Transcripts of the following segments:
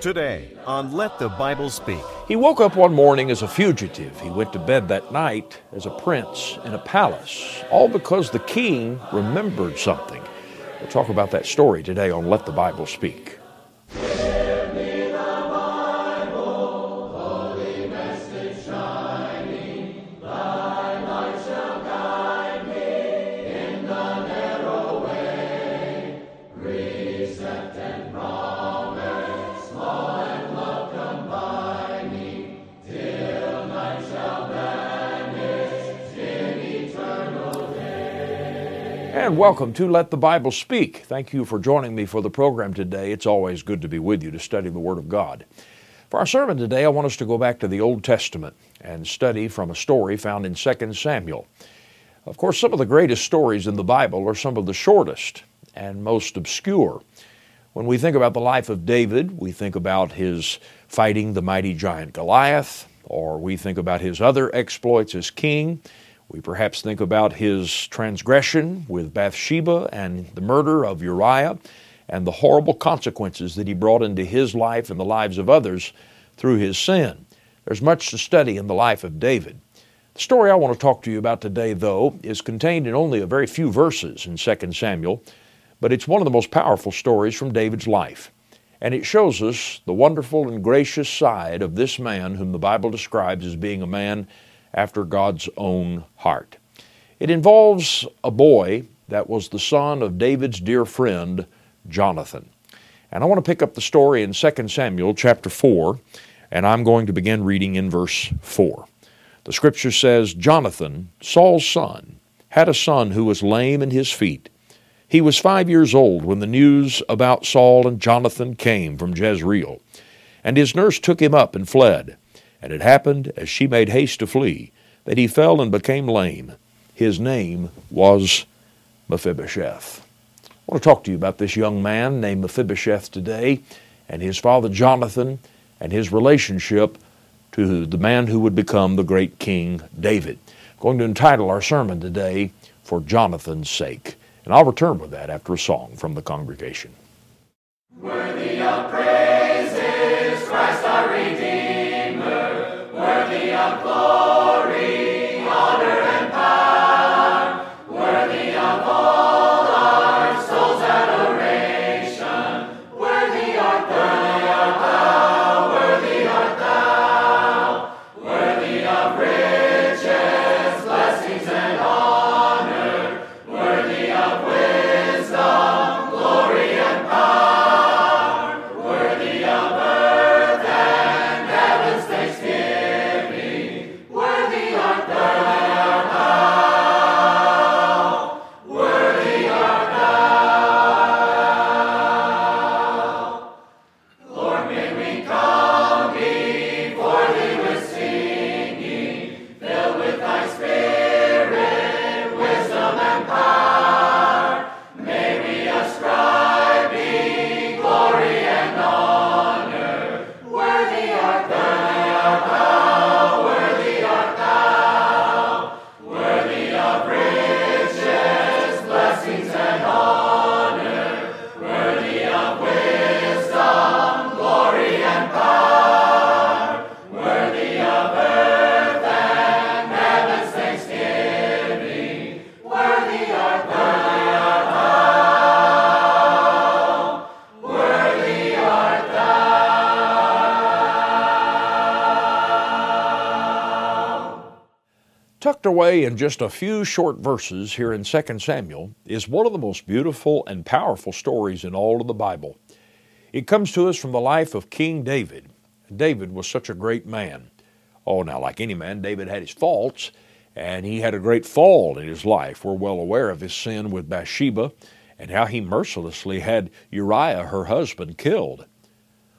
Today on Let the Bible Speak. He woke up one morning as a fugitive. He went to bed that night as a prince in a palace, all because the king remembered something. We'll talk about that story today on Let the Bible Speak. And welcome to Let the Bible Speak. Thank you for joining me for the program today. It's always good to be with you to study the Word of God. For our sermon today, I want us to go back to the Old Testament and study from a story found in 2 Samuel. Of course, some of the greatest stories in the Bible are some of the shortest and most obscure. When we think about the life of David, we think about his fighting the mighty giant Goliath, or we think about his other exploits as king. We perhaps think about his transgression with Bathsheba and the murder of Uriah and the horrible consequences that he brought into his life and the lives of others through his sin. There's much to study in the life of David. The story I want to talk to you about today, though, is contained in only a very few verses in 2 Samuel, but it's one of the most powerful stories from David's life. And it shows us the wonderful and gracious side of this man whom the Bible describes as being a man after God's own heart. It involves a boy that was the son of David's dear friend, Jonathan. And I want to pick up the story in 2 Samuel chapter 4, and I'm going to begin reading in verse 4. The scripture says, Jonathan, Saul's son, had a son who was lame in his feet. He was five years old when the news about Saul and Jonathan came from Jezreel. And his nurse took him up and fled. And it happened, as she made haste to flee, that he fell and became lame. His name was Mephibosheth. I want to talk to you about this young man named Mephibosheth today, and his father Jonathan, and his relationship to the man who would become the great King David. I'm going to entitle our sermon today, For Jonathan's Sake. And I'll return with that after a song from the congregation. Worthy of praises, Christ our worthy away in just a few short verses here in 2 Samuel is one of the most beautiful and powerful stories in all of the Bible. It comes to us from the life of King David. David was such a great man. Oh, now, like any man, David had his faults, and he had a great fall in his life. We're well aware of his sin with Bathsheba and how he mercilessly had Uriah, her husband, killed.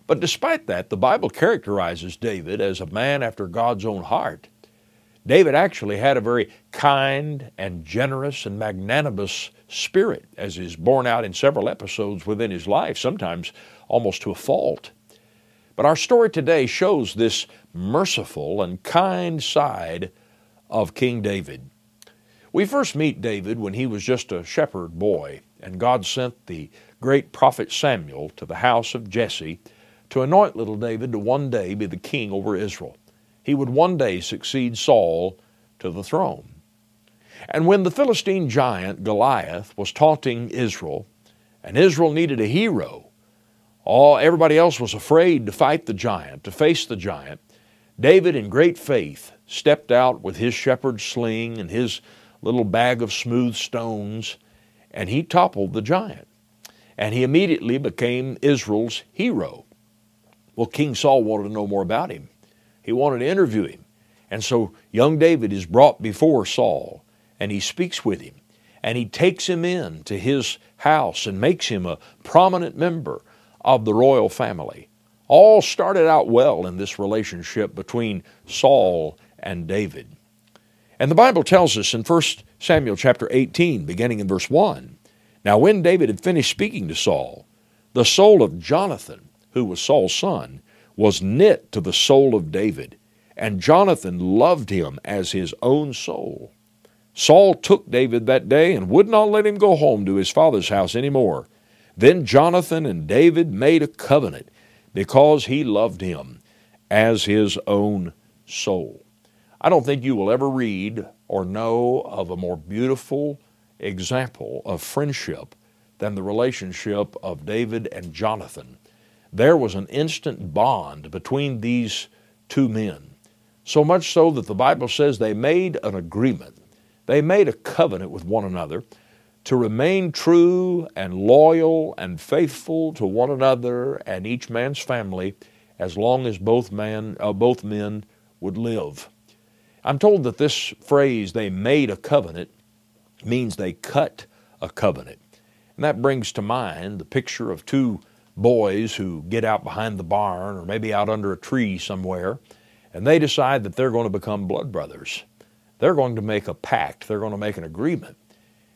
But despite that, the Bible characterizes David as a man after God's own heart. David actually had a very kind and generous and magnanimous spirit, as is borne out in several episodes within his life, sometimes almost to a fault. But our story today shows this merciful and kind side of King David. We first meet David when he was just a shepherd boy, and God sent the great prophet Samuel to the house of Jesse to anoint little David to one day be the king over Israel. He would one day succeed Saul to the throne. And when the Philistine giant Goliath was taunting Israel, and Israel needed a hero, all everybody else was afraid to fight the giant, to face the giant. David, in great faith, stepped out with his shepherd's sling and his little bag of smooth stones, and he toppled the giant. And he immediately became Israel's hero. Well, King Saul wanted to know more about him. He wanted to interview him. And so young David is brought before Saul, and he speaks with him, and he takes him in to his house and makes him a prominent member of the royal family. All started out well in this relationship between Saul and David. And the Bible tells us in 1 Samuel chapter 18, beginning in verse 1 Now, when David had finished speaking to Saul, the soul of Jonathan, who was Saul's son, was knit to the soul of David, and Jonathan loved him as his own soul. Saul took David that day and would not let him go home to his father's house any more. Then Jonathan and David made a covenant because he loved him as his own soul. I don't think you will ever read or know of a more beautiful example of friendship than the relationship of David and Jonathan. There was an instant bond between these two men, so much so that the Bible says they made an agreement. They made a covenant with one another to remain true and loyal and faithful to one another and each man's family as long as both, man, uh, both men would live. I'm told that this phrase, they made a covenant, means they cut a covenant. And that brings to mind the picture of two boys who get out behind the barn or maybe out under a tree somewhere, and they decide that they're going to become blood brothers. They're going to make a pact, they're going to make an agreement.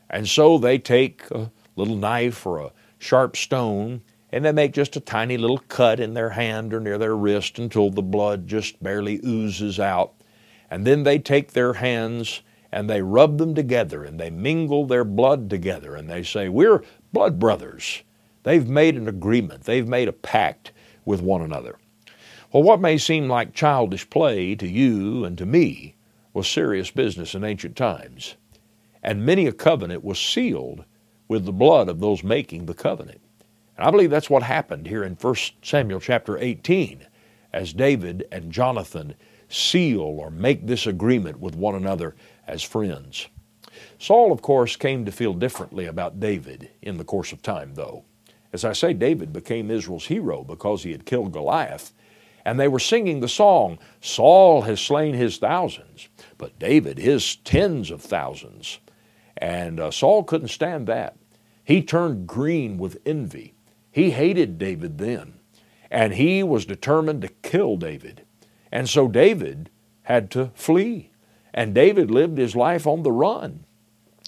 And so they take a little knife or a sharp stone and they make just a tiny little cut in their hand or near their wrist until the blood just barely oozes out. And then they take their hands and they rub them together and they mingle their blood together and they say, We're blood brothers. They've made an agreement, they've made a pact with one another. Well, what may seem like childish play to you and to me was serious business in ancient times. And many a covenant was sealed with the blood of those making the covenant. And I believe that's what happened here in 1 Samuel chapter 18 as David and Jonathan seal or make this agreement with one another as friends. Saul, of course, came to feel differently about David in the course of time, though. As I say, David became Israel's hero because he had killed Goliath. And they were singing the song, Saul has slain his thousands, but David his tens of thousands. And uh, Saul couldn't stand that. He turned green with envy. He hated David then. And he was determined to kill David. And so David had to flee. And David lived his life on the run.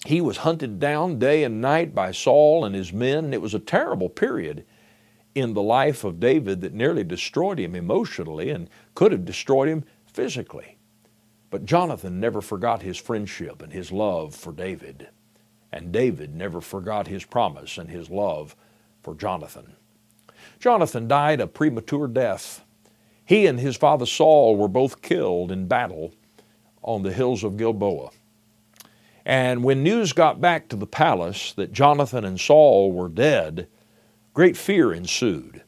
He was hunted down day and night by Saul and his men, it was a terrible period in the life of David that nearly destroyed him emotionally and could have destroyed him physically. But Jonathan never forgot his friendship and his love for David. And David never forgot his promise and his love for Jonathan. Jonathan died a premature death he and his father Saul were both killed in battle on the hills of Gilboa. And when news got back to the palace that Jonathan and Saul were dead, great fear ensued.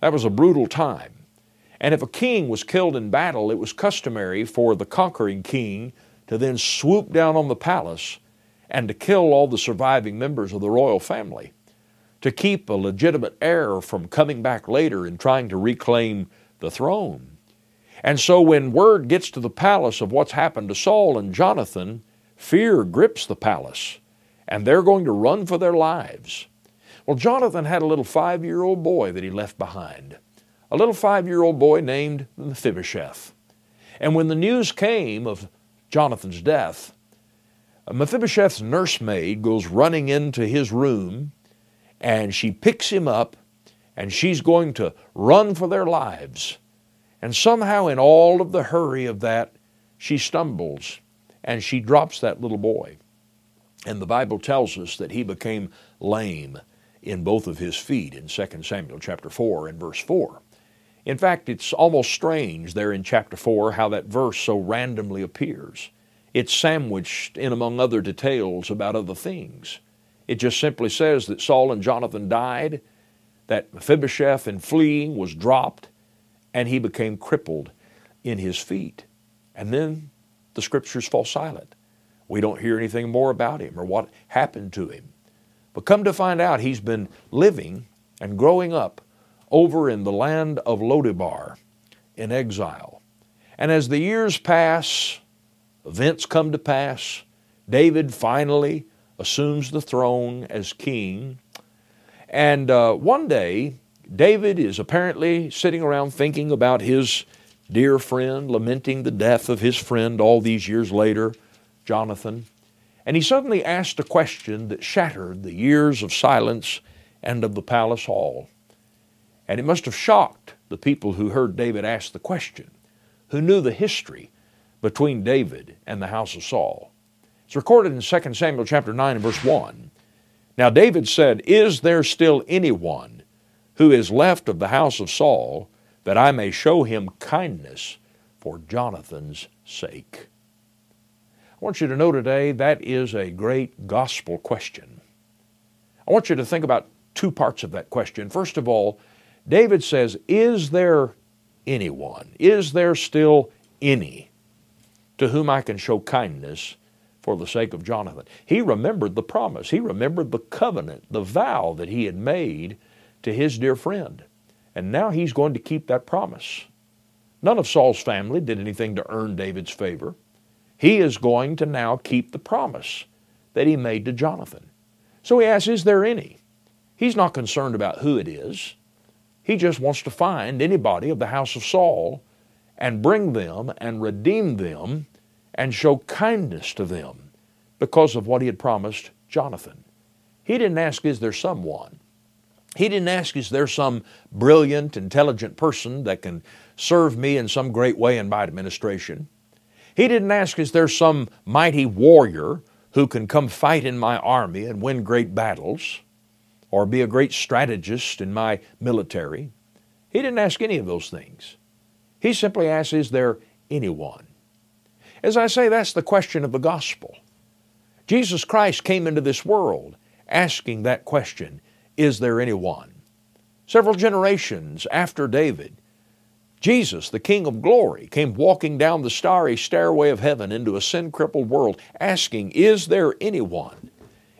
That was a brutal time. And if a king was killed in battle, it was customary for the conquering king to then swoop down on the palace and to kill all the surviving members of the royal family, to keep a legitimate heir from coming back later and trying to reclaim the throne. And so when word gets to the palace of what's happened to Saul and Jonathan, fear grips the palace, and they're going to run for their lives. Well, Jonathan had a little five year old boy that he left behind, a little five year old boy named Mephibosheth. And when the news came of Jonathan's death, Mephibosheth's nursemaid goes running into his room and she picks him up and she's going to run for their lives. And somehow, in all of the hurry of that, she stumbles and she drops that little boy. And the Bible tells us that he became lame in both of his feet in 2 Samuel chapter 4 and verse 4. In fact, it's almost strange there in chapter 4 how that verse so randomly appears. It's sandwiched in among other details about other things. It just simply says that Saul and Jonathan died, that Mephibosheth in fleeing was dropped, and he became crippled in his feet. And then the scriptures fall silent. We don't hear anything more about him or what happened to him. But come to find out, he's been living and growing up over in the land of Lodebar in exile. And as the years pass, events come to pass, David finally assumes the throne as king. And uh, one day, David is apparently sitting around thinking about his dear friend, lamenting the death of his friend all these years later, Jonathan. And he suddenly asked a question that shattered the years of silence and of the palace hall. And it must have shocked the people who heard David ask the question, who knew the history between David and the house of Saul. It's recorded in 2 Samuel chapter 9 and verse 1. Now David said, Is there still anyone who is left of the house of Saul that I may show him kindness for Jonathan's sake? I want you to know today that is a great gospel question. I want you to think about two parts of that question. First of all, David says, Is there anyone? Is there still any to whom I can show kindness for the sake of Jonathan? He remembered the promise, he remembered the covenant, the vow that he had made to his dear friend. And now he's going to keep that promise. None of Saul's family did anything to earn David's favor. He is going to now keep the promise that he made to Jonathan. So he asks, Is there any? He's not concerned about who it is. He just wants to find anybody of the house of Saul and bring them and redeem them and show kindness to them because of what he had promised Jonathan. He didn't ask, Is there someone? He didn't ask, Is there some brilliant, intelligent person that can serve me in some great way in my administration? He didn't ask, Is there some mighty warrior who can come fight in my army and win great battles or be a great strategist in my military? He didn't ask any of those things. He simply asked, Is there anyone? As I say, that's the question of the gospel. Jesus Christ came into this world asking that question Is there anyone? Several generations after David, Jesus, the King of glory, came walking down the starry stairway of heaven into a sin crippled world, asking, Is there anyone?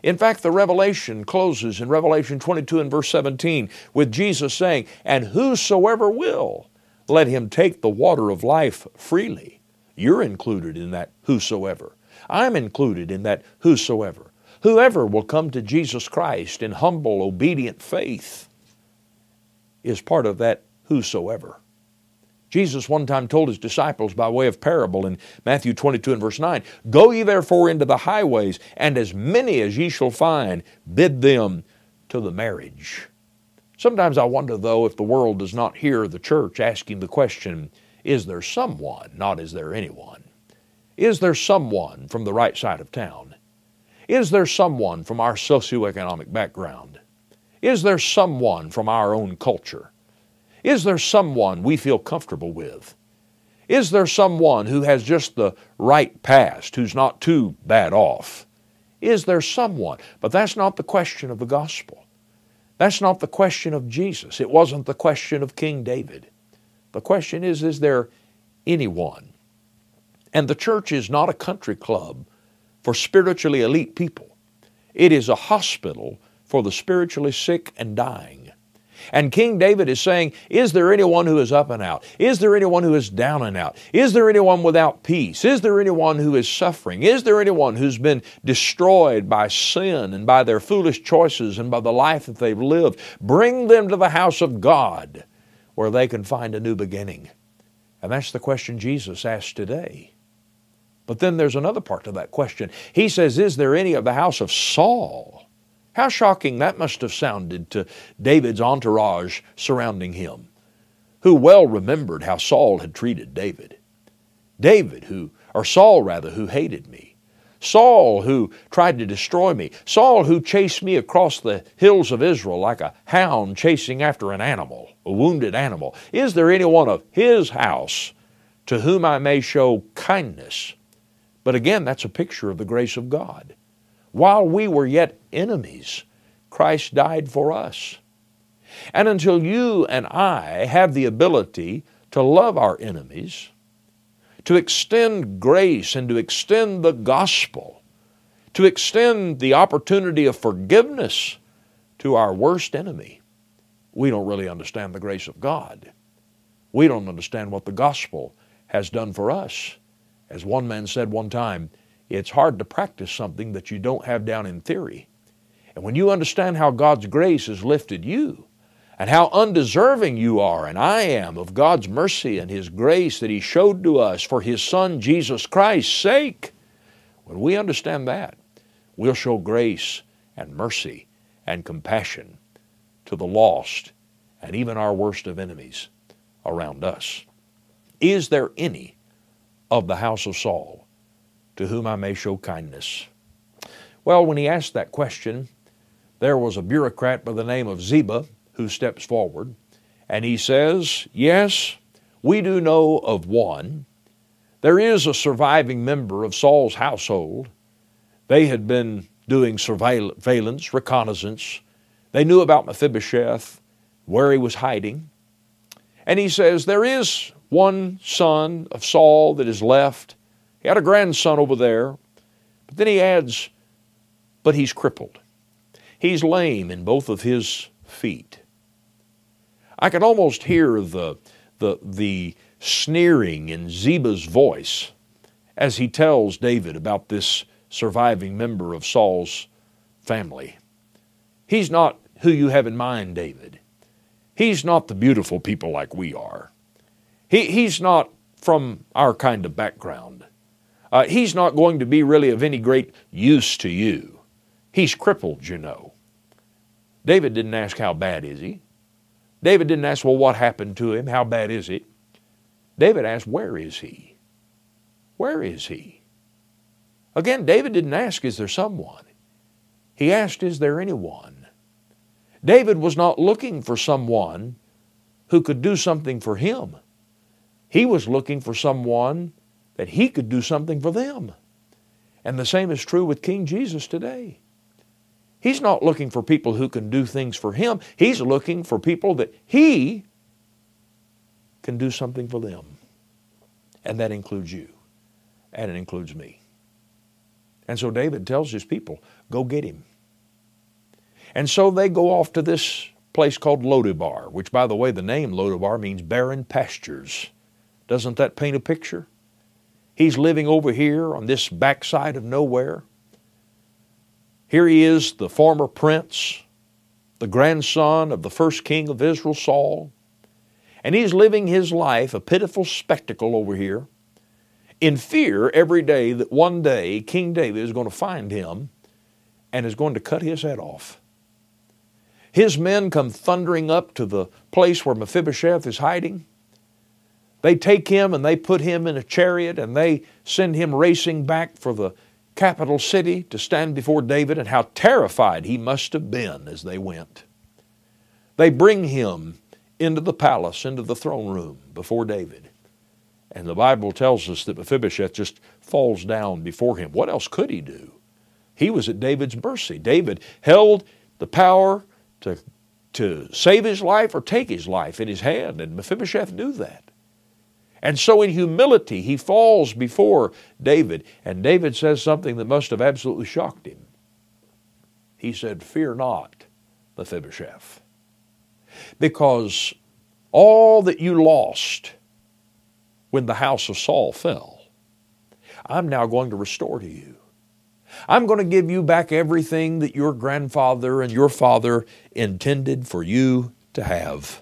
In fact, the revelation closes in Revelation 22 and verse 17 with Jesus saying, And whosoever will, let him take the water of life freely. You're included in that whosoever. I'm included in that whosoever. Whoever will come to Jesus Christ in humble, obedient faith is part of that whosoever. Jesus one time told his disciples by way of parable in Matthew 22 and verse 9 Go ye therefore into the highways, and as many as ye shall find, bid them to the marriage. Sometimes I wonder, though, if the world does not hear the church asking the question Is there someone, not is there anyone? Is there someone from the right side of town? Is there someone from our socioeconomic background? Is there someone from our own culture? Is there someone we feel comfortable with? Is there someone who has just the right past, who's not too bad off? Is there someone? But that's not the question of the gospel. That's not the question of Jesus. It wasn't the question of King David. The question is is there anyone? And the church is not a country club for spiritually elite people, it is a hospital for the spiritually sick and dying. And King David is saying, Is there anyone who is up and out? Is there anyone who is down and out? Is there anyone without peace? Is there anyone who is suffering? Is there anyone who's been destroyed by sin and by their foolish choices and by the life that they've lived? Bring them to the house of God where they can find a new beginning. And that's the question Jesus asked today. But then there's another part to that question. He says, Is there any of the house of Saul? How shocking that must have sounded to David's entourage surrounding him, who well remembered how Saul had treated David. David, who, or Saul rather, who hated me. Saul, who tried to destroy me. Saul, who chased me across the hills of Israel like a hound chasing after an animal, a wounded animal. Is there anyone of his house to whom I may show kindness? But again, that's a picture of the grace of God. While we were yet enemies, Christ died for us. And until you and I have the ability to love our enemies, to extend grace and to extend the gospel, to extend the opportunity of forgiveness to our worst enemy, we don't really understand the grace of God. We don't understand what the gospel has done for us. As one man said one time, it's hard to practice something that you don't have down in theory. And when you understand how God's grace has lifted you, and how undeserving you are and I am of God's mercy and His grace that He showed to us for His Son Jesus Christ's sake. When we understand that, we'll show grace and mercy and compassion to the lost and even our worst of enemies around us. Is there any of the house of Saul to whom I may show kindness? Well, when he asked that question, there was a bureaucrat by the name of Ziba who steps forward and he says, Yes, we do know of one. There is a surviving member of Saul's household. They had been doing surveillance, reconnaissance. They knew about Mephibosheth, where he was hiding. And he says, There is one son of Saul that is left. He had a grandson over there. But then he adds, But he's crippled. He's lame in both of his feet. I can almost hear the, the, the sneering in Ziba's voice as he tells David about this surviving member of Saul's family. He's not who you have in mind, David. He's not the beautiful people like we are. He, he's not from our kind of background. Uh, he's not going to be really of any great use to you. He's crippled, you know. David didn't ask, How bad is he? David didn't ask, well, what happened to him? How bad is it? David asked, where is he? Where is he? Again, David didn't ask, is there someone? He asked, is there anyone? David was not looking for someone who could do something for him. He was looking for someone that he could do something for them. And the same is true with King Jesus today. He's not looking for people who can do things for him. He's looking for people that he can do something for them. And that includes you. And it includes me. And so David tells his people, go get him. And so they go off to this place called Lodebar, which, by the way, the name Lodebar means barren pastures. Doesn't that paint a picture? He's living over here on this backside of nowhere. Here he is, the former prince, the grandson of the first king of Israel, Saul, and he's living his life, a pitiful spectacle over here, in fear every day that one day King David is going to find him and is going to cut his head off. His men come thundering up to the place where Mephibosheth is hiding. They take him and they put him in a chariot and they send him racing back for the capital city to stand before David and how terrified he must have been as they went. They bring him into the palace, into the throne room before David. And the Bible tells us that Mephibosheth just falls down before him. What else could he do? He was at David's mercy. David held the power to, to save his life or take his life in his hand, and Mephibosheth knew that. And so, in humility, he falls before David. And David says something that must have absolutely shocked him. He said, Fear not, Mephibosheth, because all that you lost when the house of Saul fell, I'm now going to restore to you. I'm going to give you back everything that your grandfather and your father intended for you to have.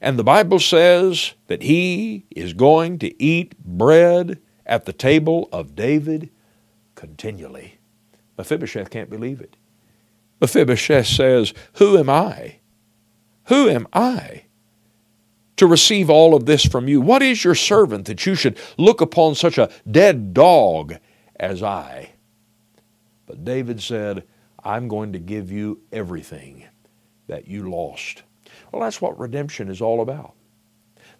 And the Bible says that he is going to eat bread at the table of David continually. Mephibosheth can't believe it. Mephibosheth says, Who am I? Who am I to receive all of this from you? What is your servant that you should look upon such a dead dog as I. But David said, I'm going to give you everything that you lost. Well, that's what redemption is all about.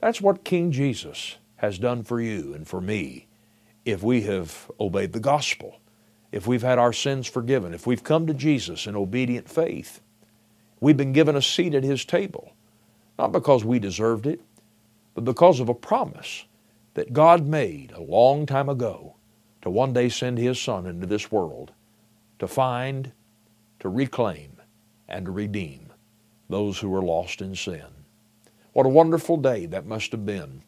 That's what King Jesus has done for you and for me if we have obeyed the gospel, if we've had our sins forgiven, if we've come to Jesus in obedient faith. We've been given a seat at His table, not because we deserved it, but because of a promise that God made a long time ago to one day send His Son into this world to find, to reclaim, and to redeem those who were lost in sin. What a wonderful day that must have been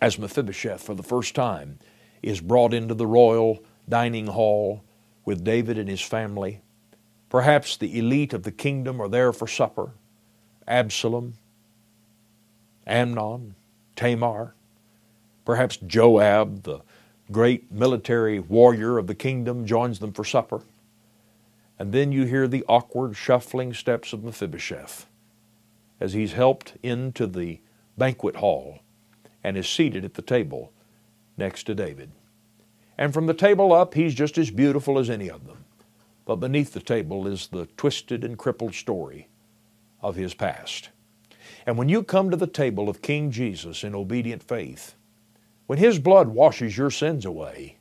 as Mephibosheth, for the first time, is brought into the royal dining hall with David and his family. Perhaps the elite of the kingdom are there for supper Absalom, Amnon, Tamar, perhaps Joab, the great military warrior of the kingdom, joins them for supper. And then you hear the awkward, shuffling steps of Mephibosheth as he's helped into the banquet hall and is seated at the table next to David. And from the table up, he's just as beautiful as any of them. But beneath the table is the twisted and crippled story of his past. And when you come to the table of King Jesus in obedient faith, when his blood washes your sins away,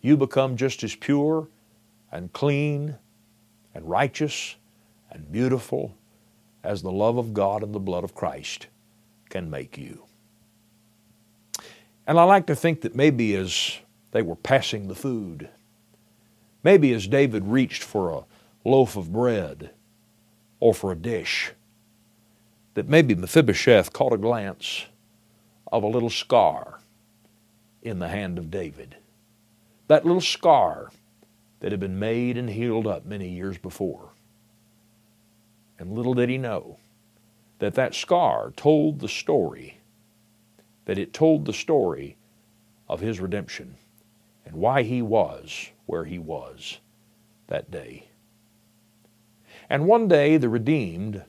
you become just as pure and clean and righteous and beautiful as the love of God and the blood of Christ can make you. And I like to think that maybe as they were passing the food, maybe as David reached for a loaf of bread or for a dish, that maybe Mephibosheth caught a glance of a little scar in the hand of David. That little scar that had been made and healed up many years before. And little did he know that that scar told the story, that it told the story of his redemption and why he was where he was that day. And one day the redeemed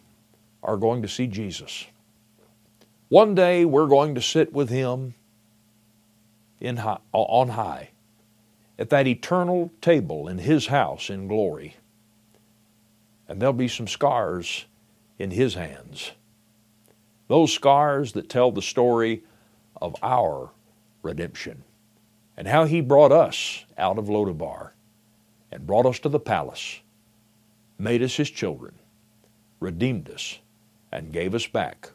are going to see Jesus. One day we're going to sit with him in high, on high at that eternal table in his house in glory. And there'll be some scars in his hands. Those scars that tell the story of our redemption and how he brought us out of Lodebar and brought us to the palace, made us his children, redeemed us, and gave us back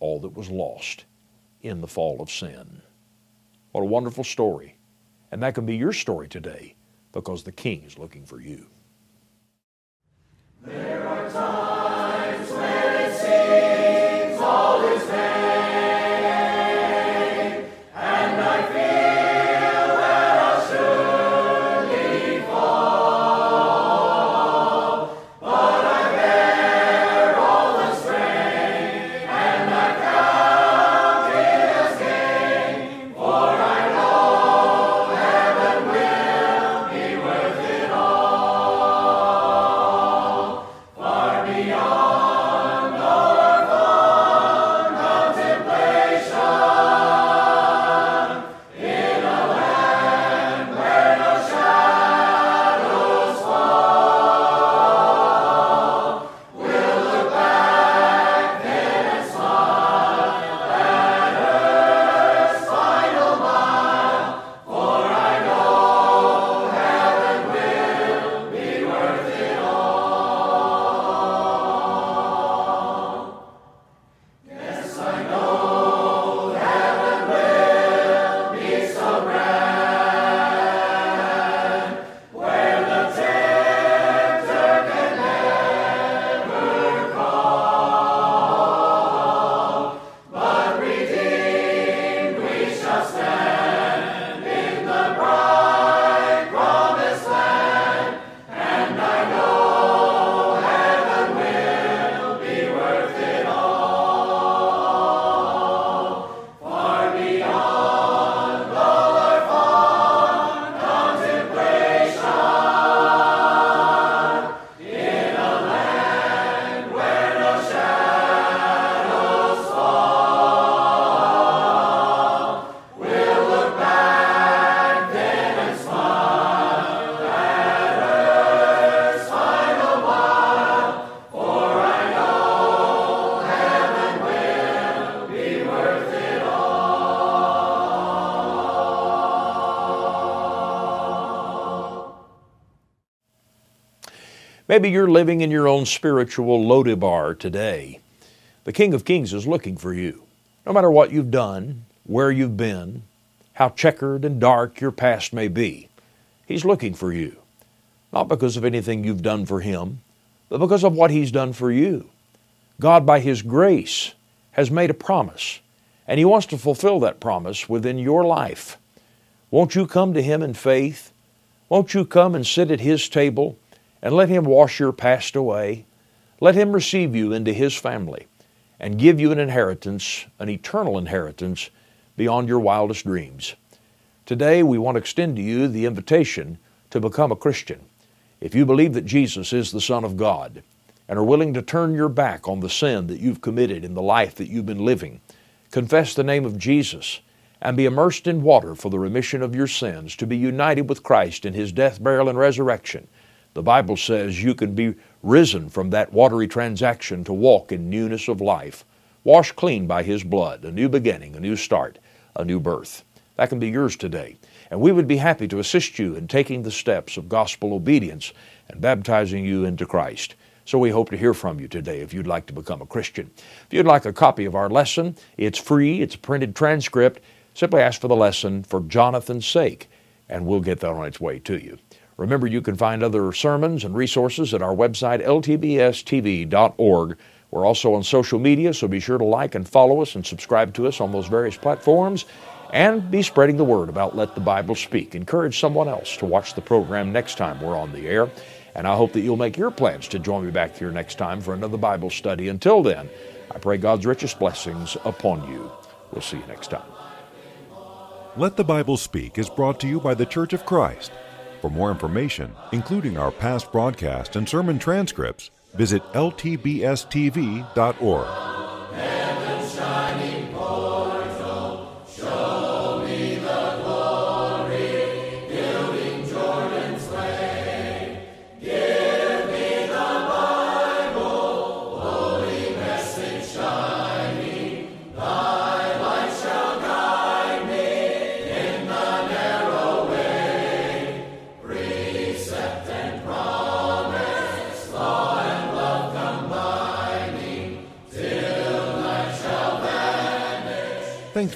all that was lost in the fall of sin. What a wonderful story. And that can be your story today because the King is looking for you. Maybe you're living in your own spiritual Lodebar today. The King of Kings is looking for you. No matter what you've done, where you've been, how checkered and dark your past may be, He's looking for you. Not because of anything you've done for Him, but because of what He's done for you. God, by His grace, has made a promise, and He wants to fulfill that promise within your life. Won't you come to Him in faith? Won't you come and sit at His table and let Him wash your past away? Let Him receive you into His family and give you an inheritance, an eternal inheritance, beyond your wildest dreams. Today, we want to extend to you the invitation to become a Christian. If you believe that Jesus is the Son of God and are willing to turn your back on the sin that you've committed in the life that you've been living, confess the name of Jesus and be immersed in water for the remission of your sins, to be united with Christ in His death, burial, and resurrection. The Bible says you can be risen from that watery transaction to walk in newness of life, washed clean by His blood, a new beginning, a new start, a new birth. That can be yours today. And we would be happy to assist you in taking the steps of gospel obedience and baptizing you into Christ. So we hope to hear from you today if you'd like to become a Christian. If you'd like a copy of our lesson, it's free, it's a printed transcript. Simply ask for the lesson for Jonathan's sake, and we'll get that on its way to you. Remember, you can find other sermons and resources at our website, ltbstv.org. We're also on social media, so be sure to like and follow us and subscribe to us on those various platforms. And be spreading the word about Let the Bible Speak. Encourage someone else to watch the program next time we're on the air. And I hope that you'll make your plans to join me back here next time for another Bible study. Until then, I pray God's richest blessings upon you. We'll see you next time. Let the Bible Speak is brought to you by the Church of Christ. For more information, including our past broadcast and sermon transcripts, visit ltbstv.org.